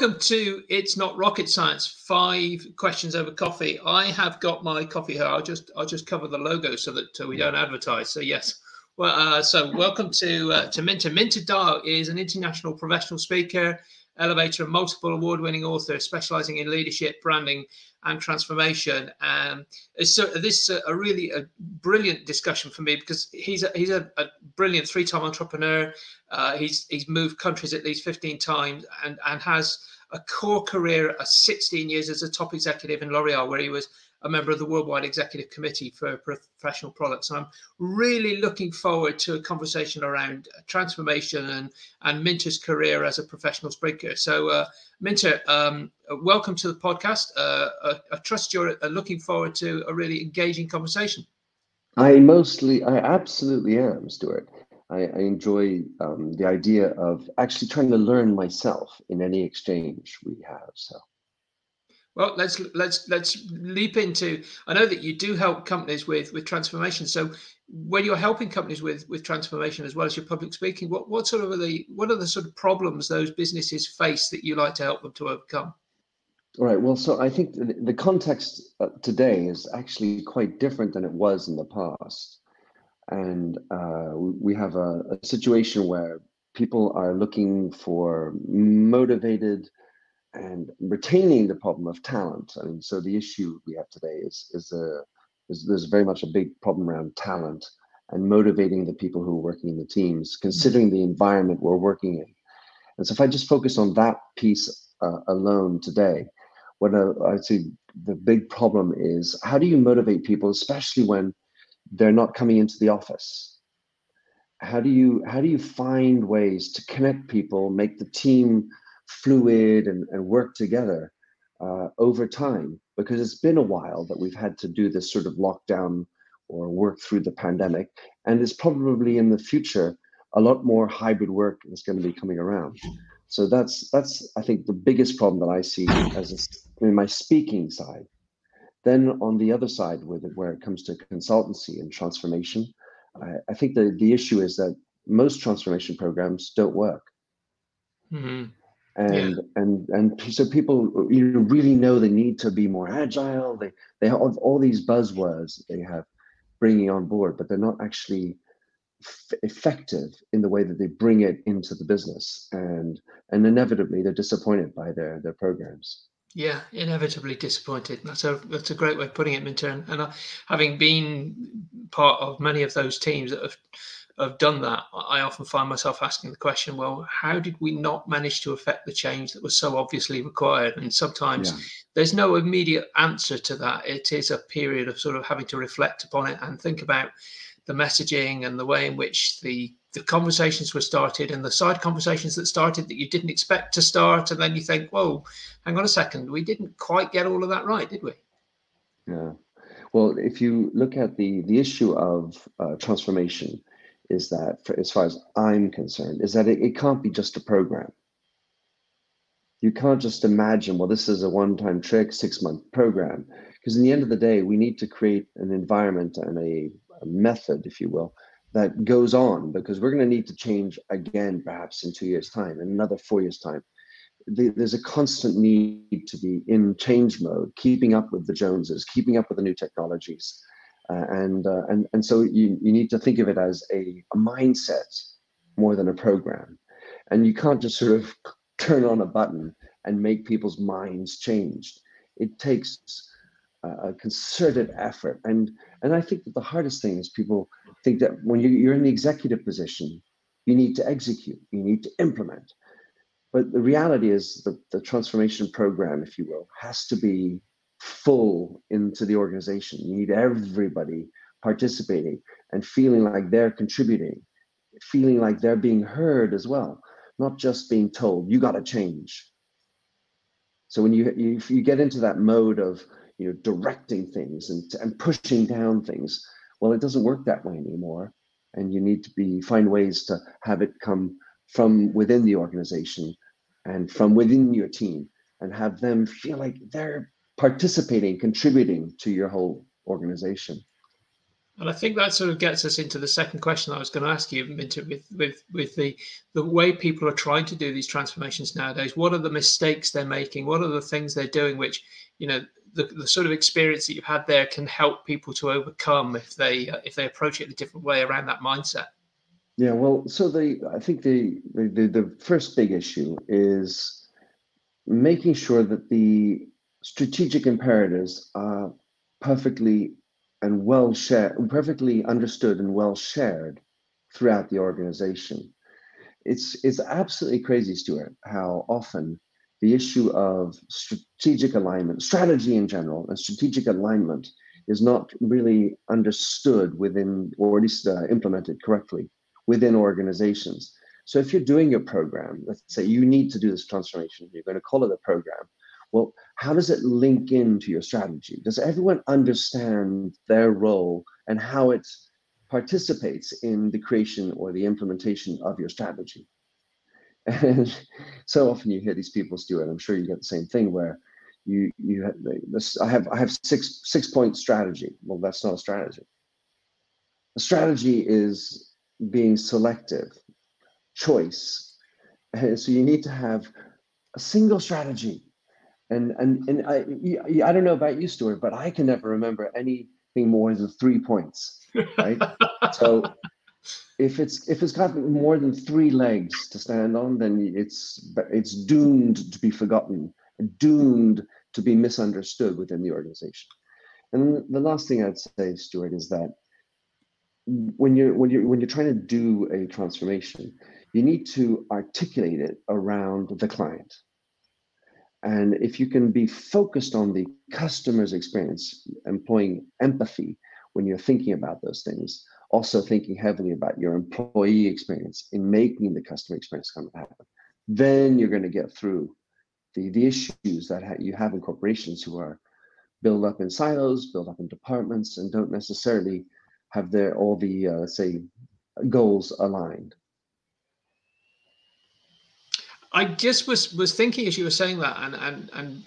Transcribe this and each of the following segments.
Welcome to It's Not Rocket Science. Five questions over coffee. I have got my coffee here. I'll just I'll just cover the logo so that uh, we don't advertise. So yes. Well, uh, so welcome to uh, to Minter. Minter Dial is an international professional speaker, elevator, multiple award-winning author specializing in leadership, branding, and transformation. Um, so this is a really a brilliant discussion for me because he's a, he's a, a brilliant three-time entrepreneur. Uh, he's he's moved countries at least 15 times and and has a core career of 16 years as a top executive in L'Oreal, where he was a member of the Worldwide Executive Committee for Professional Products. And I'm really looking forward to a conversation around transformation and, and Minter's career as a professional speaker. So, uh, Minter, um, welcome to the podcast. Uh, I, I, trust you're uh, looking forward to a really engaging conversation. I mostly, I absolutely am, Stuart. I, I enjoy um, the idea of actually trying to learn myself in any exchange we have. So. Well, let's let's let's leap into. I know that you do help companies with with transformation. So, when you're helping companies with with transformation as well as your public speaking, what what sort of are the what are the sort of problems those businesses face that you like to help them to overcome? All right. Well, so I think the, context uh, today is actually quite different than it was in the past, and uh, we have a, a situation where people are looking for motivated and retaining the problem of talent. I mean, so the issue we have today is is a is there's very much a big problem around talent and motivating the people who are working in the teams, considering the environment we're working in. And so, if I just focus on that piece uh, alone today, what I, I'd say the big problem is how do you motivate people, especially when they're not coming into the office? How do you how do you find ways to connect people, make the team fluid and, and work together uh, over time because it's been a while that we've had to do this sort of lockdown or work through the pandemic and it's probably in the future a lot more hybrid work is going to be coming around. So that's that's i think the biggest problem that i see as a, in my speaking side. Then on the other side with it, where it comes to consultancy and transformation I, I think the, the issue is that most transformation programs don't work. Mm-hmm and yeah. and and so people you know really know they need to be more agile. They they have all these buzzwords they have bringing on board but they're not actually f- effective in the way that they bring it into the business. And and inevitably they're disappointed by their their programs. Yeah inevitably disappointed. That's a that's a great way of putting it Minter and uh, having been part of many of those teams that have have done that, I often find myself asking the question, well, how did we not manage to affect the change that was so obviously required? And sometimes yeah. there's no immediate answer to that. It is a period of sort of having to reflect upon it and think about the messaging and the way in which the the conversations were started and the side conversations that started that you didn't expect to start and then you think whoa hang on a second we didn't quite get all of that right did we yeah well if you look at the the issue of uh, transformation is that, for, as far as I'm concerned, is that it, it can't be just a program. You can't just imagine, well, this is a one time trick, six month program. Because in the end of the day, we need to create an environment and a, a method, if you will, that goes on because we're going to need to change again, perhaps in two years' time, in another four years' time. there's a constant need to be in change mode, keeping up with the Joneses, keeping up with the new technologies, uh, and, uh, and, and so you, you need to think of it as a, a mindset more than a program. And you can't just sort of turn on a button and make people's minds change. It takes a concerted effort. And, and I think that the hardest thing is people think that when you, you're in the executive position, you need to execute, you need to implement. But the reality is that the transformation program, if you will, has to be full into the organization. You need everybody participating and feeling like they're contributing, feeling like they're being heard as well, not just being told, you got to change. So when you, you you get into that mode of you know directing things and, and pushing down things, well, it doesn't work that way anymore. And you need to be find ways to have it come from within the organization and from within your team and have them feel like they're participating, contributing to your whole organization. And I think that sort of gets us into the second question I was going to ask you, Minter, with with with the the way people are trying to do these transformations nowadays. What are the mistakes they're making? What are the things they're doing which you know the, the sort of experience that you've had there can help people to overcome if they uh, if they approach it a different way around that mindset. Yeah, well, so the I think the the the first big issue is making sure that the strategic imperatives are perfectly and well shared, perfectly understood and well shared throughout the organization. It's it's absolutely crazy, Stuart, how often the issue of strategic alignment, strategy in general, and strategic alignment is not really understood within, or at least uh, implemented correctly within organizations. So if you're doing your program, let's say you need to do this transformation, you're going to call it a program. Well, how does it link into your strategy? Does everyone understand their role and how it participates in the creation or the implementation of your strategy? And so often you hear these people, Stuart. I'm sure you get the same thing where you you have this. I have I have six six point strategy. Well, that's not a strategy. A strategy is being selective, choice. And so you need to have a single strategy. And and and I I don't know about you, Stuart, but I can never remember anything more than three points. Right. so if it's if it's got more than three legs to stand on, then it's it's doomed to be forgotten, doomed to be misunderstood within the organization. And the last thing I'd say, Stuart, is that when you're when you're when you're trying to do a transformation, you need to articulate it around the client. And if you can be focused on the customer's experience, employing empathy when you're thinking about those things, also thinking heavily about your employee experience in making the customer experience come to happen. Then you're going to get through the, the issues that ha- you have in corporations who are built up in silos, built up in departments, and don't necessarily have their all the uh, say goals aligned. I just was was thinking as you were saying that, and and and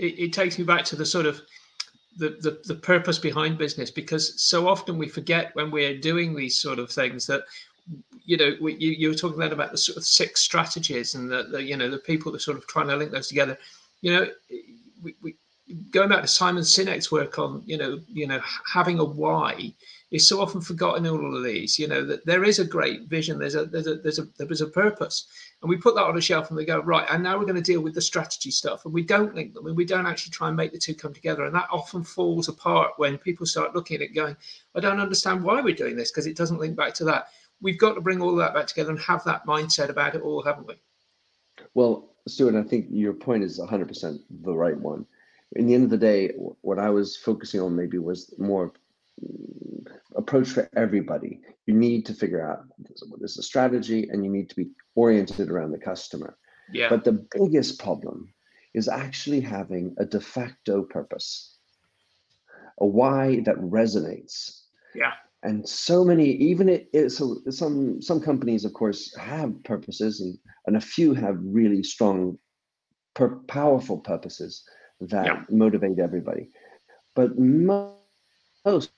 it, it takes me back to the sort of the, the, the purpose behind business because so often we forget when we're doing these sort of things that you know we, you, you were talking then about the sort of six strategies and the, the you know the people that sort of trying to link those together. You know we, we going back to simon sinek's work on you know you know having a why is so often forgotten in all of these you know that there is a great vision there's a there's a there's a there's a purpose and we put that on a shelf and we go right and now we're going to deal with the strategy stuff. And we don't link them and we don't actually try and make the two come together. And that often falls apart when people start looking at it going i don't understand why we're doing this because it doesn't link back to that. We've got to bring all that back together and have that mindset about it all haven't we? Well stuart i think your point is 100% the right one. In the end of the day what i was focusing on maybe was more approach for everybody. You need to figure out what is the strategy and you need to be oriented around the customer. Yeah. But the biggest problem is actually having a de facto purpose, a why that resonates. Yeah. And so many, even it, it so some some companies, of course, have purposes, and and a few have really strong, per, powerful purposes that yeah. motivate everybody. But most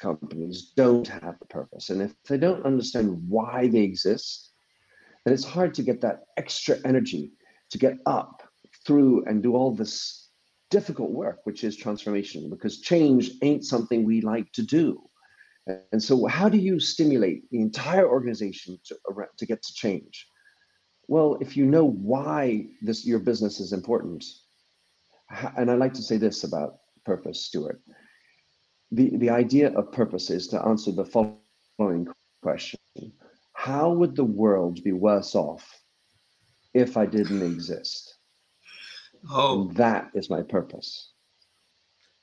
companies don't have a purpose. And if they don't understand why they exist, then it's hard to get that extra energy to get up through and do all this difficult work, which is transformation, because change ain't something we like to do. And so, how do you stimulate the entire organization to, to get to change? Well, if you know why this your business is important, and I like to say this about purpose, Stuart the, the idea of purpose is to answer the following question How would the world be worse off if I didn't exist? Oh, and that is my purpose.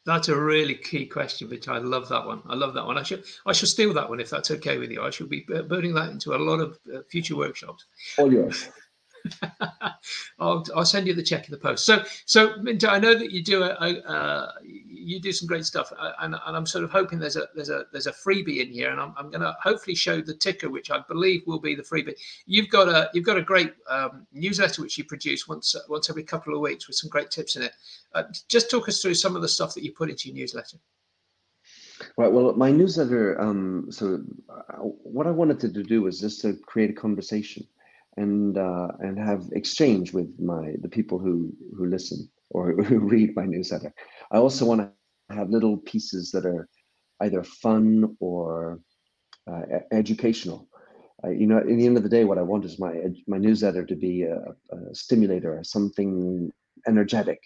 That's a really key question, which I love that one. I love that one. I should I should steal that one if that's okay with you. I should be burning that into a lot of uh, future workshops. All yours. I'll, I'll send you the check in the post. So, so Minter, I know that you do a, a uh, you do some great stuff, uh, and, and I'm sort of hoping there's a there's a there's a freebie in here, and I'm, I'm going to hopefully show the ticker, which I believe will be the freebie. You've got a you've got a great um, newsletter which you produce once once every couple of weeks with some great tips in it. Uh, just talk us through some of the stuff that you put into your newsletter. Right. Well, my newsletter. Um, so, uh, what I wanted to do was just to create a conversation, and uh, and have exchange with my the people who who listen or who read my newsletter. I also want to have little pieces that are either fun or uh, educational. Uh, you know, in the end of the day, what I want is my my newsletter to be a, a stimulator, something energetic,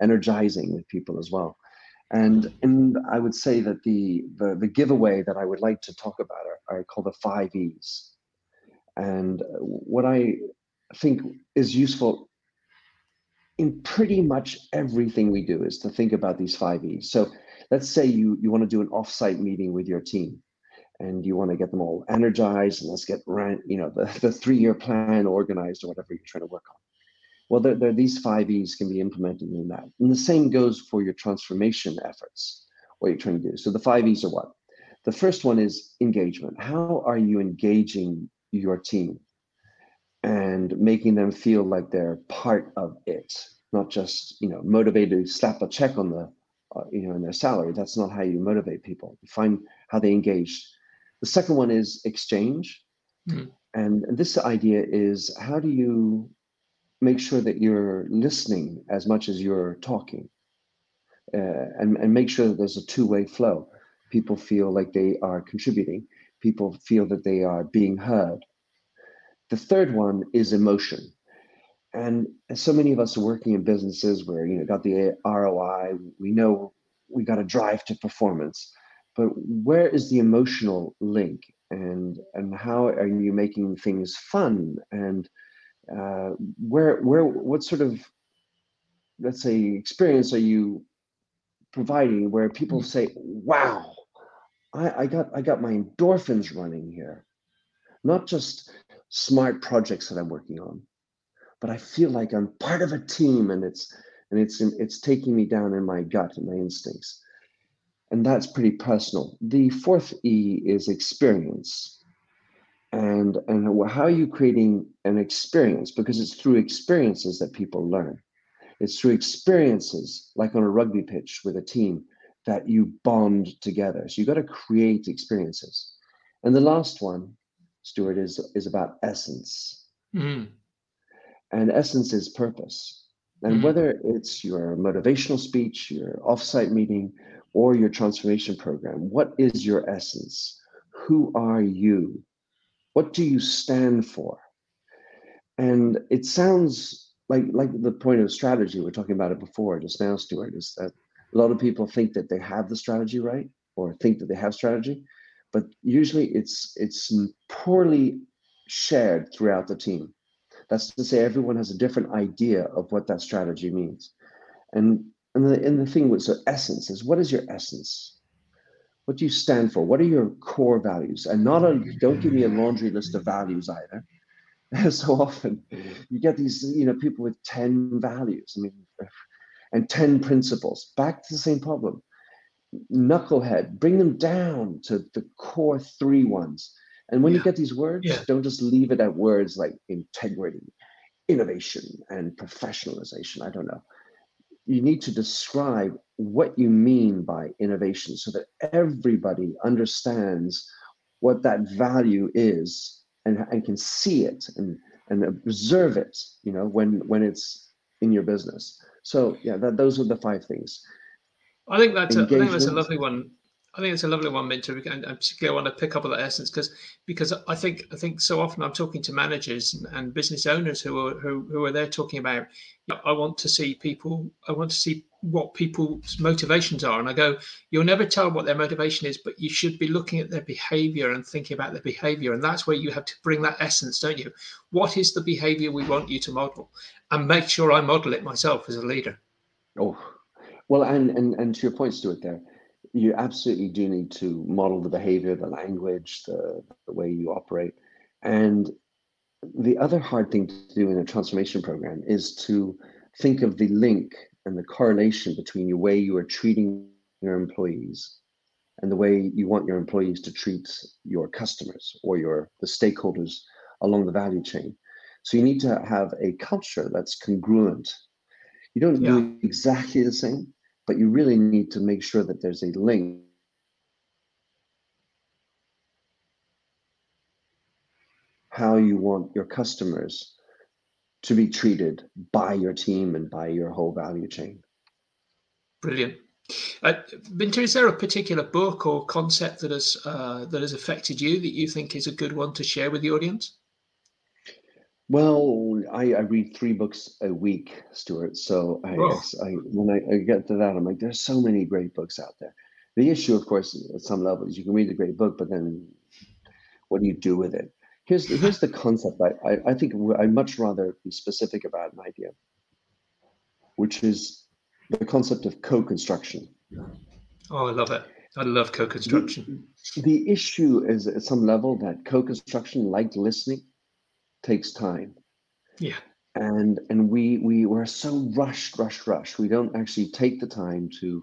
energizing with people as well. And and I would say that the the, the giveaway that I would like to talk about are, are called the five E's. And what I think is useful in pretty much everything we do is to think about these five E's. So let's say you you want to do an offsite meeting with your team and you want to get them all energized and let's get you know the, the three-year plan organized or whatever you're trying to work on. Well there, there, these five e's can be implemented in that. And the same goes for your transformation efforts what you're trying to do. So the five e's are what? The first one is engagement. How are you engaging your team and making them feel like they're part of it not just you know motivated to slap a check on the uh, you know in their salary that's not how you motivate people you find how they engage the second one is exchange. Mm. And, and this idea is how do you make sure that you're listening as much as you're talking uh, and, and make sure that there's a two way flow. People feel like they are contributing, people feel that they are being heard. The third one is emotion. And so many of us are working in businesses where you know got the ROI, we know we got to drive to performance but where is the emotional link and and how are you making things fun and uh, where where what sort of let's say experience are you providing where people mm. say wow I, I got i got my endorphins running here not just smart projects that i'm working on but i feel like i'm part of a team and it's and it's it's taking me down in my gut and my instincts and that's pretty personal. The fourth E is experience. And, and how are you creating an experience? Because it's through experiences that people learn. It's through experiences, like on a rugby pitch with a team, that you bond together. So you got to create experiences. And the last one, Stuart, is, is about essence. Mm. And essence is purpose. And mm. whether it's your motivational speech, your offsite meeting, or your transformation program. What is your essence? Who are you? What do you stand for? And it sounds like like the point of strategy. We are talking about it before just now, Stuart, is that a lot of people think that they have the strategy right or think that they have strategy, but usually it's it's poorly shared throughout the team. That's to say everyone has a different idea of what that strategy means. And and the, and the thing with so essence is what is your essence? What do you stand for? What are your core values? And not a don't give me a laundry list of values either. so often you get these, you know, people with 10 values. I mean, and 10 principles. Back to the same problem. Knucklehead, bring them down to the core three ones. And when yeah. you get these words, yeah. don't just leave it at words like integrity, innovation, and professionalization. I don't know you need to describe what you mean by innovation so that everybody understands what that value is and, and can see it and, and observe it you know when when it's in your business so yeah that, those are the five things i think that's a, I think that's a lovely one I think it's a lovely one, Minter, and I particularly want to pick up on that essence because because I think I think so often I'm talking to managers and, and business owners who are who, who are there talking about I want to see people I want to see what people's motivations are, and I go you'll never tell what their motivation is, but you should be looking at their behaviour and thinking about their behaviour, and that's where you have to bring that essence, don't you? What is the behaviour we want you to model, and make sure I model it myself as a leader. Oh, well, and and and to your point, Stuart, there you absolutely do need to model the behavior, the language, the, the way you operate. And the other hard thing to do in a transformation program is to think of the link and the correlation between the way you are treating your employees and the way you want your employees to treat your customers or your the stakeholders along the value chain. So you need to have a culture that's congruent. You don't yeah. do exactly the same, but you really need to make sure that there's a link how you want your customers to be treated by your team and by your whole value chain. Brilliant. Uh, is there a particular book or concept that has uh, that has affected you that you think is a good one to share with the audience? Well, I, I read three books a week, Stuart. So I, I when I, I, get to that, I'm like, there's so many great books out there. The issue, of course, at some level is you can read a great book, but then what do you do with it? Here's the, here's the concept. I, I, I think I'd much rather be specific about an idea, which is the concept of co-construction. Oh, I love it. I love co-construction. The, the issue is at some level that co-construction, like listening, takes time. Yeah. And and we we were so rushed, rushed, rushed. We don't actually take the time to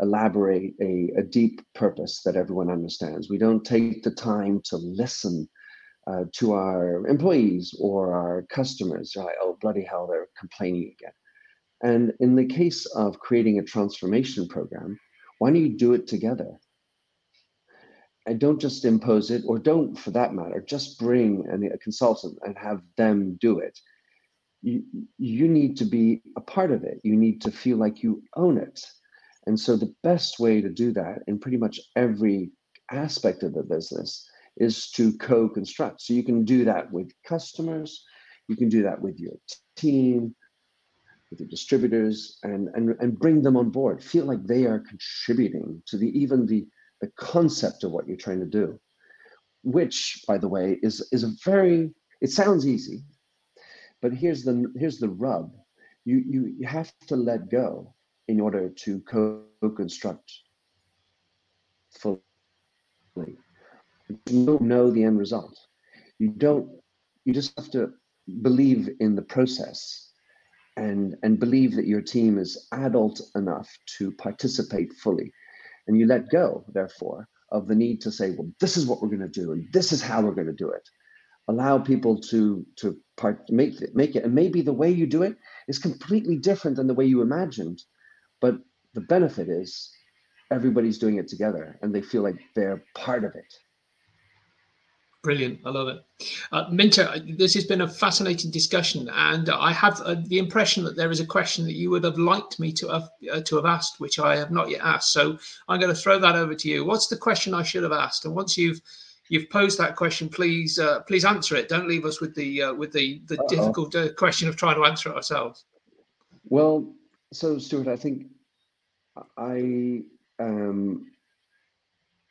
elaborate a, a deep purpose that everyone understands. We don't take the time to listen uh, to our employees or our customers. Right? Oh, bloody hell, they're complaining again. And in the case of creating a transformation program, why don't you do it together? And don't just impose it, or don't, for that matter, just bring an, a consultant and have them do it. You, you need to be a part of it. You need to feel like you own it. And so, the best way to do that in pretty much every aspect of the business is to co construct. So, you can do that with customers, you can do that with your team, with your distributors and, and, and bring them on board. Feel like they are contributing to the even the, the concept of what you're trying to do, which, by the way, is is a very it sounds easy, but here's the here's the rub. You you, you have to let go in order to co-construct fully. You don't know the end result. You don't you just have to believe in the process and and believe that your team is adult enough to participate fully and you let go therefore of the need to say well this is what we're going to do and this is how we're going to do it. Allow people to to part make it make it and maybe the way you do it is completely different than the way you imagined but the benefit is everybody's doing it together and they feel like they're part of it Brilliant. I love it. Uh, Minter, this has been a fascinating discussion, and I have uh, the impression that there is a question that you would have liked me to have uh, to have asked, which I have not yet asked. So I'm going to throw that over to you. What's the question I should have asked? And once you've you've posed that question, please uh, please answer it. Don't leave us with the uh, with the the Uh-oh. difficult uh, question of trying to answer it ourselves. Well, so Stuart, I think I um,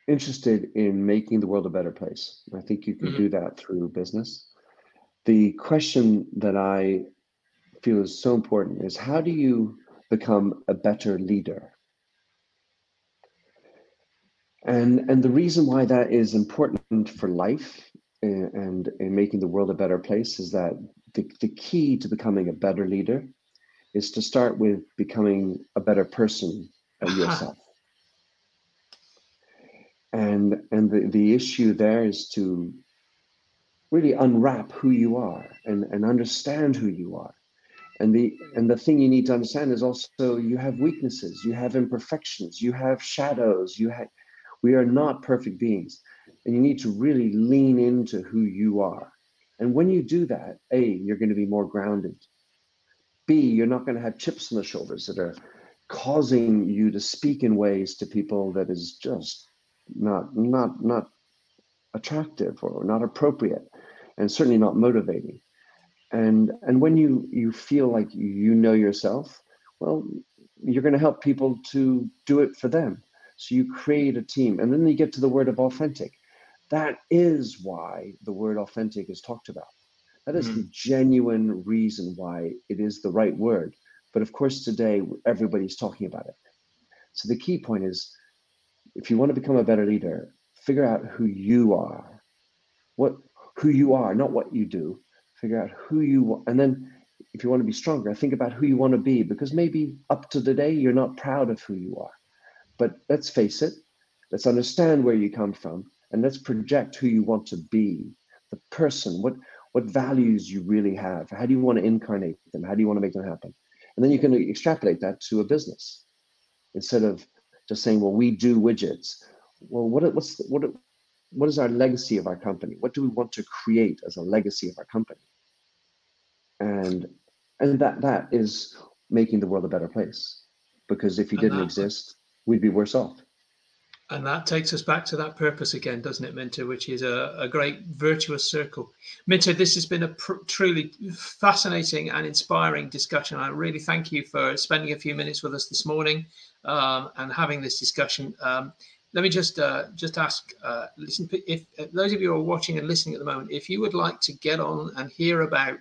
interested in making the world a better place. I think you can mm-hmm. do that through business. The question that I feel is so important is how do you become a better leader? And, and the reason why that is important for life and, and in making the world a better place is that the, the key to becoming a better leader is to start with becoming a better person yourself and and the, the issue there is to really unwrap who you are and, and understand who you are. And the and the thing you need to understand is also you have weaknesses you have imperfections you have shadows you have we are not perfect beings. And you need to really lean into who you are. And when you do that a you're going to be more grounded. B you're not going to have chips on the shoulders that are causing you to speak in ways to people that is just not not not attractive or not appropriate and certainly not motivating. And and when you you feel like you know yourself well you're going to help people to do it for them. So you create a team and then you get to the word of authentic. That is why the word authentic is talked about. That is mm-hmm. the genuine reason why it is the right word. But of course today everybody's talking about it. So the key point is if you want to become a better leader, figure out who you are, what who you are, not what you do. Figure out who you are, and then if you want to be stronger, think about who you want to be because maybe up to the day you're not proud of who you are. But let's face it, let's understand where you come from and let's project who you want to be, the person, what what values you really have. How do you want to incarnate them? How do you want to make them happen? And then you can extrapolate that to a business instead of just saying, well, we do widgets. Well, what what's the, what what is our legacy of our company? What do we want to create as a legacy of our company? And and that that is making the world a better place. Because if you didn't uh-huh. exist, we'd be worse off. And that takes us back to that purpose again, doesn't it, Minter? Which is a, a great virtuous circle. Minter, this has been a pr- truly fascinating and inspiring discussion. I really thank you for spending a few minutes with us this morning um, and having this discussion. Um, let me just uh, just ask, uh, listen, if, those of you who are watching and listening at the moment, if you would like to get on and hear about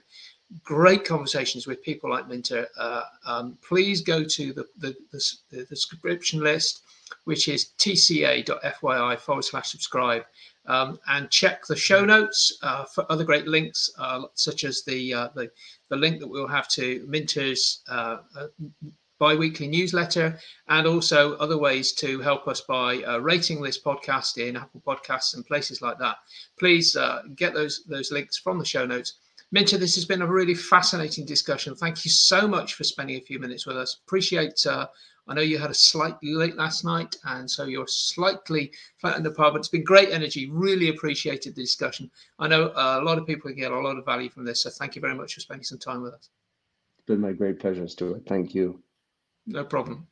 great conversations with people like Minter, uh, um, please go to the, the, the, the subscription list which is tca.fyi forward slash subscribe. Um, and check the show notes uh, for other great links, uh, such as the, uh, the, the link that we'll have to Minter's uh, uh, bi-weekly newsletter, and also other ways to help us by uh, rating this podcast in Apple Podcasts and places like that. Please get those those links from the show notes. Minter, this has been a really fascinating discussion. Thank you so much for spending a few minutes with us. Appreciate I know you had a slightly late last night, and so you're slightly flat in the pub. But it's been great energy. Really appreciated the discussion. I know a lot of people get a lot of value from this. So thank you very much for spending some time with us. It's been my great pleasure, Stuart. Thank you. No problem.